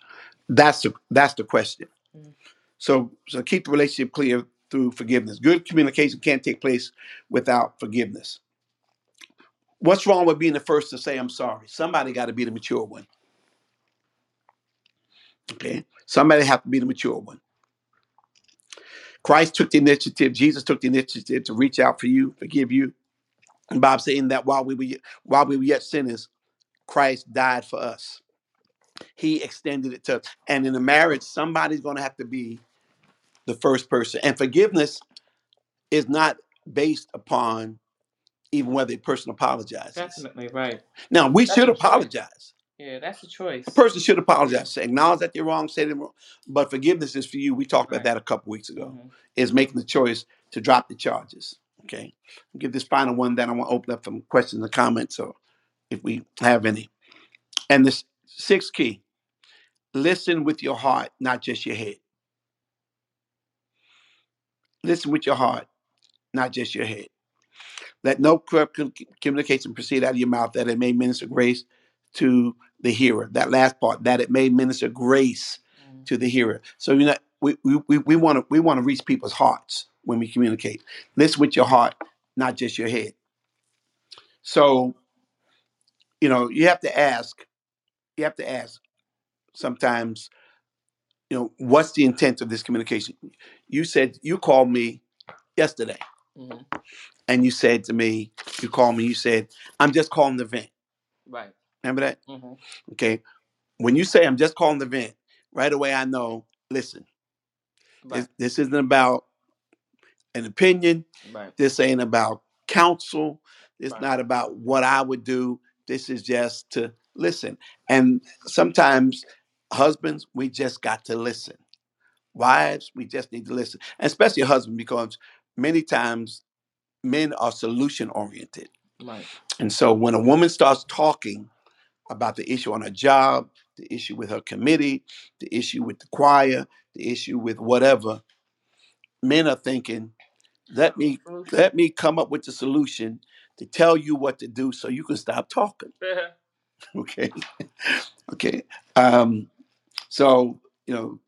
That's the that's the question. Mm. So so keep the relationship clear through forgiveness. Good communication can't take place without forgiveness. What's wrong with being the first to say I'm sorry? Somebody got to be the mature one. Okay. Somebody have to be the mature one. Christ took the initiative. Jesus took the initiative to reach out for you, forgive you. And Paul saying that while we were yet- while we were yet sinners, Christ died for us. He extended it to us. And in a marriage, somebody's going to have to be the first person. And forgiveness is not based upon even whether a person apologizes. Definitely right. Now, we That's should a choice. apologize. Yeah, that's a choice. A person should apologize, say, acknowledge that they're wrong, say them wrong. But forgiveness is for you. We talked about Right. that a couple weeks ago. Mhm. Is making the choice to drop the charges. Okay. I'll give this final one, then I want to open up some questions and comments, or if we have any. And this sixth key: listen with your heart, not just your head. Listen with your heart, not just your head. Let no corrupt com- communication proceed out of your mouth, that it may minister grace to the hearer. That last part, that it may minister grace Mhm. to the hearer. So you know, we we we we want to we want to reach people's hearts when we communicate. Listen with your heart, not just your head. So you know, you have to ask. You have to ask. Sometimes, you know, what's the intent of this communication? You said you called me yesterday, Mhm. and you said to me, you called me. You said, "I'm just calling the vent." Right. Remember that? Mhm. Okay. When you say I'm just calling the vent, right away I know. Listen, this, Right. this isn't about an opinion. Right. This ain't about counsel. It's Right. not about what I would do. This is just to listen. And sometimes, husbands, we just got to listen. Wives, we just need to listen, and especially a husband, because many times men are solution oriented. Right. And so when a woman starts talking about the issue on her job, the issue with her committee, the issue with the choir, the issue with whatever, men are thinking, let me let me come up with the solution to tell you what to do so you can stop talking. <laughs> Okay. okay. Um, so, you know,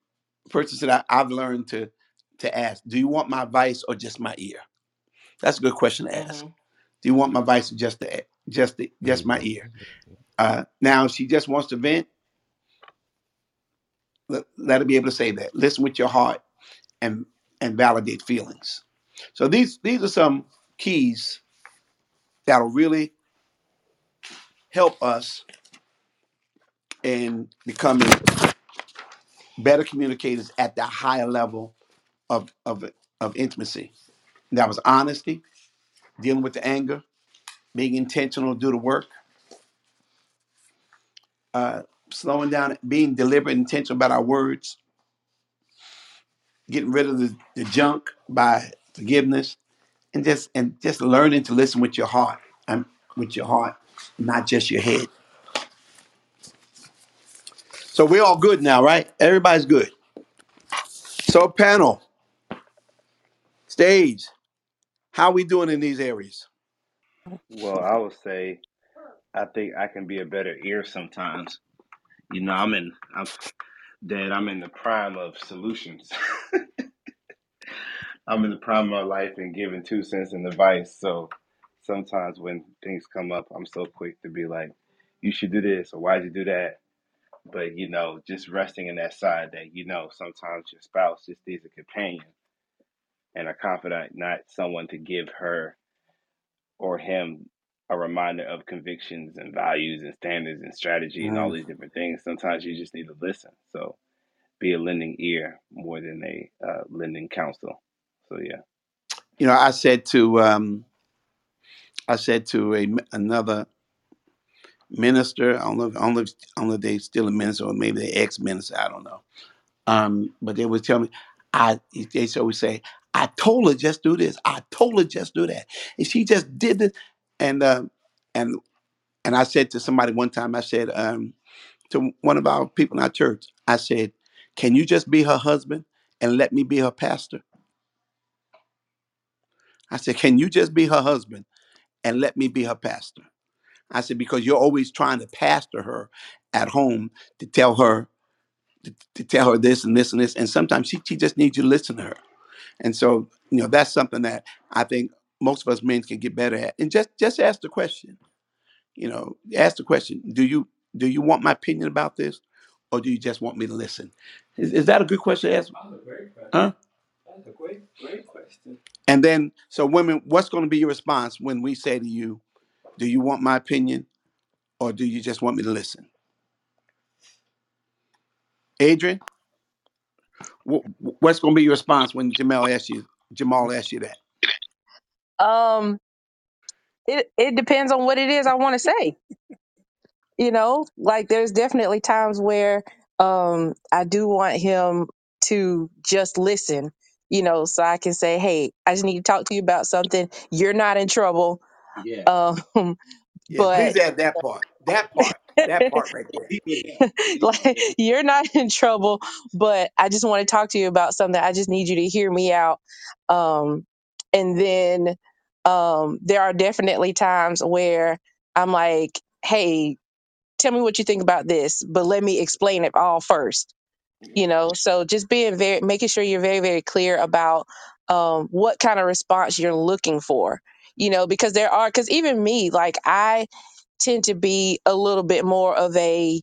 person said I, I've learned to to ask, do you want my advice or just my ear? That's a good question to ask. Mhm. Do you want my advice or just the just the just my ear? Uh, now, if she just wants to vent, let, let her be able to say that. Listen with your heart and and validate feelings. So these these are some keys that'll really help us in becoming better communicators at the higher level of of of intimacy. That was honesty, dealing with the anger, being intentional to do the work, uh, slowing down, being deliberate, intentional about our words, getting rid of the, the junk by forgiveness, and just and just learning to listen with your heart. um, with your heart, not just your head. So we're all good now, right? Everybody's good. So panel, stage, how we doing in these areas? Well, I would say I think I can be a better ear sometimes. You know, I'm in I'm Dad, I'm in the prime of solutions. <laughs> I'm in the prime of life and giving two cents and advice. So sometimes when things come up, I'm so quick to be like, you should do this or why'd you do that? But you know, just resting in that side that you know sometimes your spouse just needs a companion and a confidant, not someone to give her or him a reminder of convictions and values and standards and strategy and all these different things. Sometimes you just need to listen. So be a lending ear more than a uh, lending counsel. So yeah. You know, I said to um, I said to a another minister. I don't know. If, I don't know. If, I don't know if they still a minister or maybe they ex minister. I don't know. Um, but they would tell me, I they always say, I told her just do this. I told her just do that, and she just did it. And um, and and I said to somebody one time, I said um, to one of our people in our church, I said, Can you just be her husband and let me be her pastor? I said, Can you just be her husband and let me be her pastor? I said, Because you're always trying to pastor her at home to tell her to, to tell her this and this and this, and sometimes she, she just needs you to listen to her. And so, you know, that's something that I think most of us men can get better at. And just just ask the question. You know, ask the question: Do you do you want my opinion about this, or do you just want me to listen? Is, is that a good question to ask? That's a great question. Huh? That's a great, great question. And then, so women, what's going to be your response when we say to you, "Do you want my opinion, or do you just want me to listen?" Adrian, wh- wh- what's going to be your response when Jamal asks you? Jamal asks you that. Um, it it depends on what it is I want to say. You know, like there's definitely times where um I do want him to just listen. You know, so I can say, "Hey, I just need to talk to you about something. You're not in trouble." Yeah. Um, <laughs> Yeah, but please add that part. That part. That part right there. <laughs> like you're not in trouble, but I just want to talk to you about something. I just need you to hear me out. Um, and then um, there are definitely times where I'm like, "Hey, tell me what you think about this, but let me explain it all first you know so just being very making sure you're very very clear about um, what kind of response you're looking for you know because there are because even me like i tend to be a little bit more of a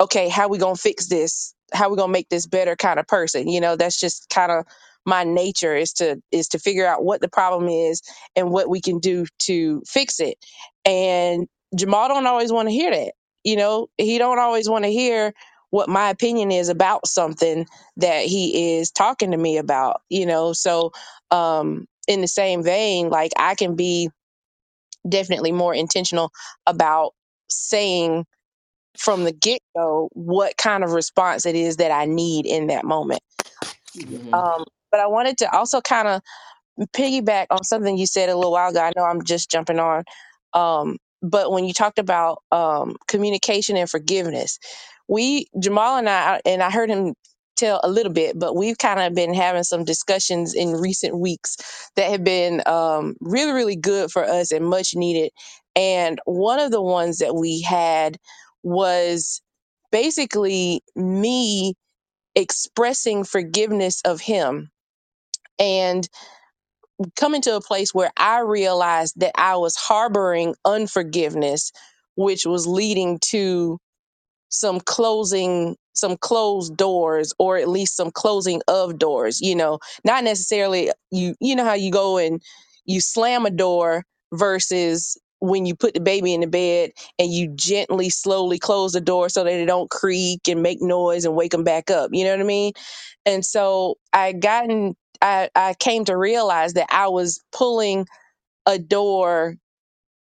okay, how we gonna fix this? How we gonna make this better kind of person? You know, that's just kind of my nature is to is to figure out what the problem is and what we can do to fix it. And Jamal don't always want to hear that. You know, he don't always want to hear what my opinion is about something that he is talking to me about. You know, so um in the same vein, like I can be definitely more intentional about saying from the get go what kind of response it is that I need in that moment. Mm-hmm. Um, but I wanted to also kind of piggyback on something you said a little while ago. I know I'm just jumping on. Um, but when you talked about um, communication and forgiveness, we, Jamal and I, and I heard him tell a little bit, but we've kind of been having some discussions in recent weeks that have been um, really, really good for us and much needed. And one of the ones that we had was basically me expressing forgiveness of him. And coming to a place where I realized that I was harboring unforgiveness, which was leading to some closing, some closed doors, or at least some closing of doors. You know, not necessarily you. You know how you go and you slam a door versus when you put the baby in the bed and you gently, slowly close the door so that it don't creak and make noise and wake them back up. You know what I mean? And so I gotten I, I came to realize that I was pulling a door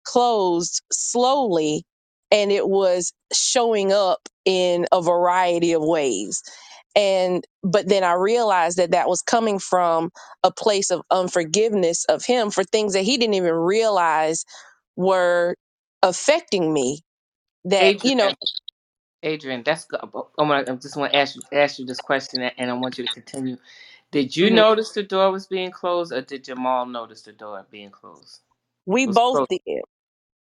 closed slowly and it was showing up in a variety of ways. And but then I realized that that was coming from a place of unforgiveness of him for things that he didn't even realize were affecting me that you know Adrian, Adrian, that's uh, good. I want I just want to ask you ask you this question, and I want you to continue. Did you mhm, notice the door was being closed, or did Jamal notice the door being closed? we It was both closed. did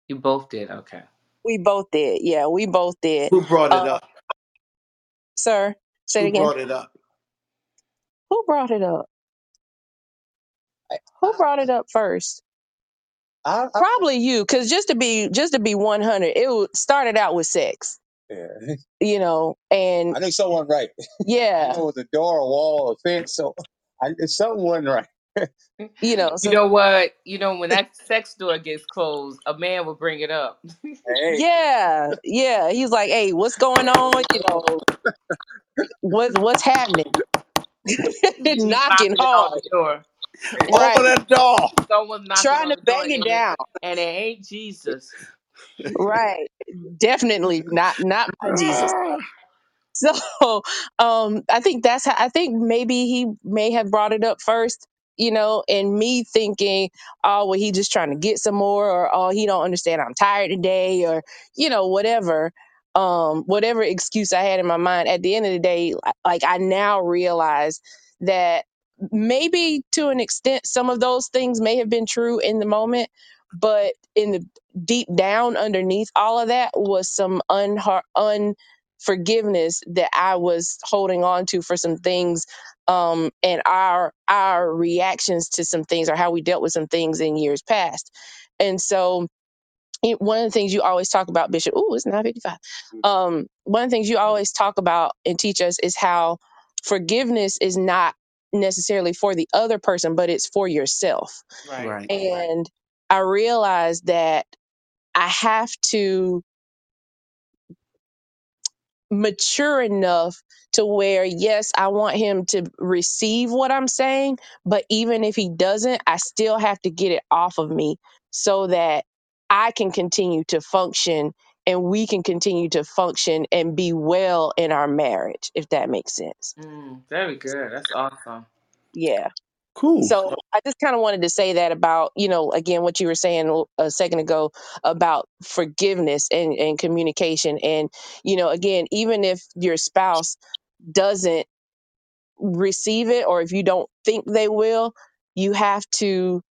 You both did. Okay. we both did yeah we both did Who brought it um up? sir say it Who again brought it up? who brought it up who brought it up first I, I, probably you because just to be just to be 100 it wa- started out with sex yeah, <laughs> you know and I knew someone right. <laughs> I yeah know it was a door, a wall, a fence. So <laughs> I, something wasn't right. Mm, you know You so know what? You know when that sex door gets closed, a man will bring it up. Hey, yeah yeah he's like hey what's going on you know what what's happening He's knocking knocking on hard the door. Open right that door. Someone's knocking trying on to the door, bang it and it down and it ain't Jesus. Right. Definitely not not <laughs> my jesus. So um I think that's how I think maybe he may have brought it up first, you know, and me thinking, oh well he just trying to get some more or oh he don't understand I'm tired today or you know, whatever. Um, whatever excuse I had in my mind, at the end of the day, li- like I now realize that maybe to an extent some of those things may have been true in the moment, but in the deep down underneath all of that was some unhar- forgiveness that I was holding on to for some things um and our our reactions to some things or how we dealt with some things in years past. And so it, one of the things you always talk about bishop oh it's 955 um one of the things you always talk about and teach us is how forgiveness is not necessarily for the other person but it's for yourself Right. Right. and i realized that i have to mature enough to where yes i want him to receive what i'm saying but even if he doesn't i still have to get it off of me so that i can continue to function and we can continue to function and be well in our marriage if that makes sense Mm, very good. That's awesome. yeah Cool. so i just kind of wanted to say that about you know again what you were saying a second ago about forgiveness and, and communication and you know again even if your spouse doesn't receive it or if you don't think they will, you have to,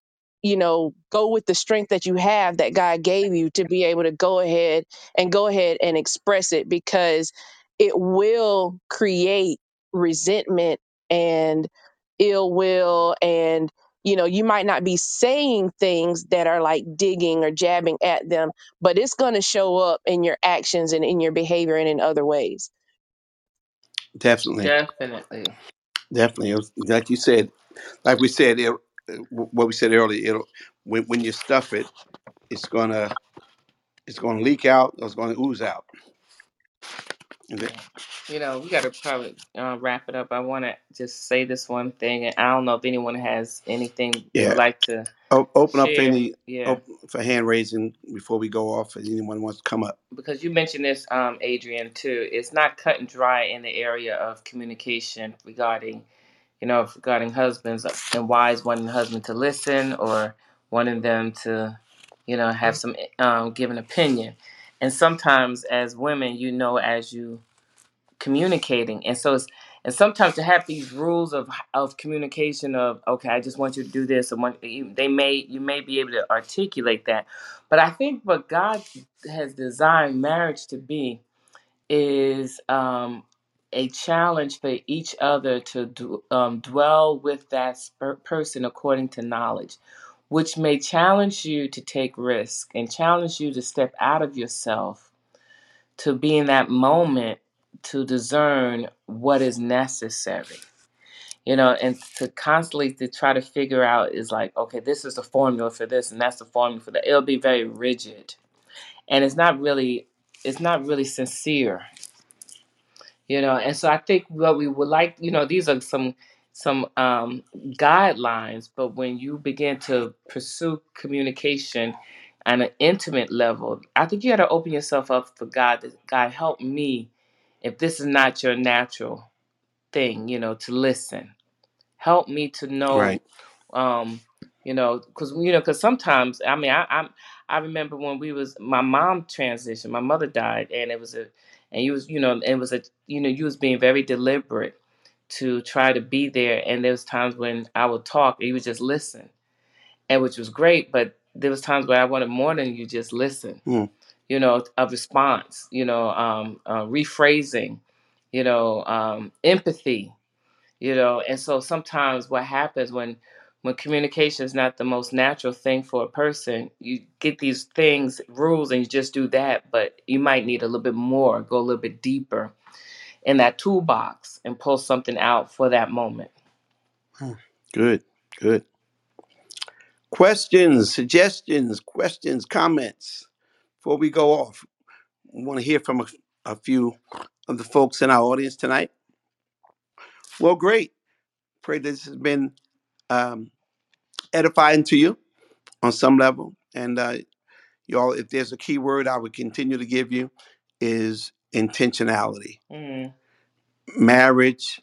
you know, go with the strength that you have that God gave you to be able to go ahead and go ahead and express it because it will create resentment and ill will and you know you might not be saying things that are like digging or jabbing at them but it's going to show up in your actions and in your behavior and in other ways Definitely. Definitely. Definitely. It was- like you said, like we said, it, what we said earlier, it'll, when, when you stuff it, it's gonna it's gonna leak out. Or it's gonna ooze out. You know, we got to probably uh, wrap it up. I want to just say this one thing, and I don't know if anyone has anything they would like to O- open up for any Yeah, op- for hand raising before we go off. If anyone wants to come up. because you mentioned this, um, Adrian, too. It's not cut and dry in the area of communication regarding, you know, regarding husbands and wives wanting the husband to listen or wanting them to, you know, have some um, give an opinion. And sometimes, as women, you know, as you communicating. And so it's and sometimes to have these rules of of communication of okay i just want you to do this and want, you, they may you may be able to articulate that. But i think what god has designed marriage to be is um a challenge for each other to d- um, dwell with that sp- person according to knowledge which may challenge you to take risk and challenge you to step out of yourself to be in that moment to discern what is necessary you know and to constantly to try to figure out is like okay this is the formula for this and that's the formula for that. It'll be very rigid and it's not really it's not really sincere you know and so i think what we would like you know these are some some um, guidelines but when you begin to pursue communication on an intimate level i think you got to open yourself up for god to, god help me if this is not your natural thing you know to listen help me to know Right. um, you know because you know because sometimes i mean i i i remember when we was my mom transitioned my mother died and it was a and you was you know it was a you know you was being very deliberate to try to be there and there was times when i would talk and you would just listen and which was great but there was times where i wanted more than you just listen Mm, you know a response you know um uh, rephrasing you know um empathy you know and so sometimes what happens when when communication is not the most natural thing for a person you get these things rules and you just do that but you might need a little bit more go a little bit deeper in that toolbox and pull something out for that moment mm. Good, good. Questions, suggestions, questions, comments before we go off. Want to hear from a, a few of the folks in our audience tonight. Well, great. Pray this has been um, edifying to you on some level. And uh, y'all, if there's a key word I would continue to give you is intentionality. mm, Marriage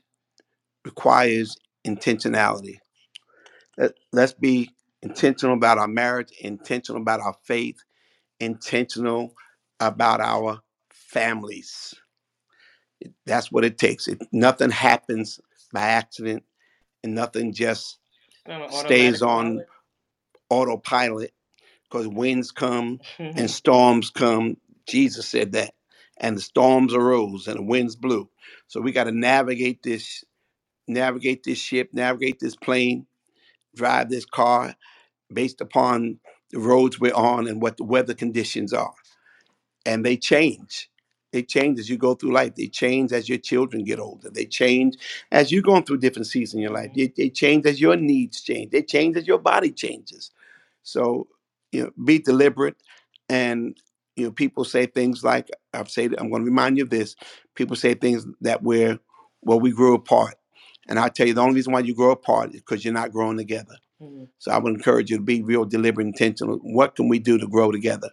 requires intentionality. Let, let's be intentional about our marriage, intentional about our faith, intentional about our families. That's what it takes. It, nothing happens by accident, and nothing just stays on pilot autopilot because winds come <laughs> and storms come. Jesus said that. And the storms arose and the winds blew. So we got to navigate this, navigate this ship, navigate this plane, drive this car based upon the roads we're on and what the weather conditions are. And they change. They change as you go through life. They change as your children get older. They change as you're going through different seasons in your life. They, they change as your needs change. They change as your body changes so, you know, be deliberate. And, you know, people say things like, I've said, I'm going to remind you of this. People say things that we're, well, we grew apart. And I tell you, the only reason why you grow apart is because you're not growing together. Mhm. So I would encourage you to be real deliberate, intentional. What can we do to grow together?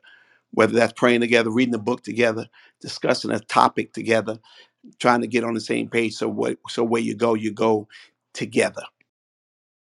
Whether that's praying together, reading a book together, discussing a topic together, trying to get on the same page. So what, so where you go, you go together.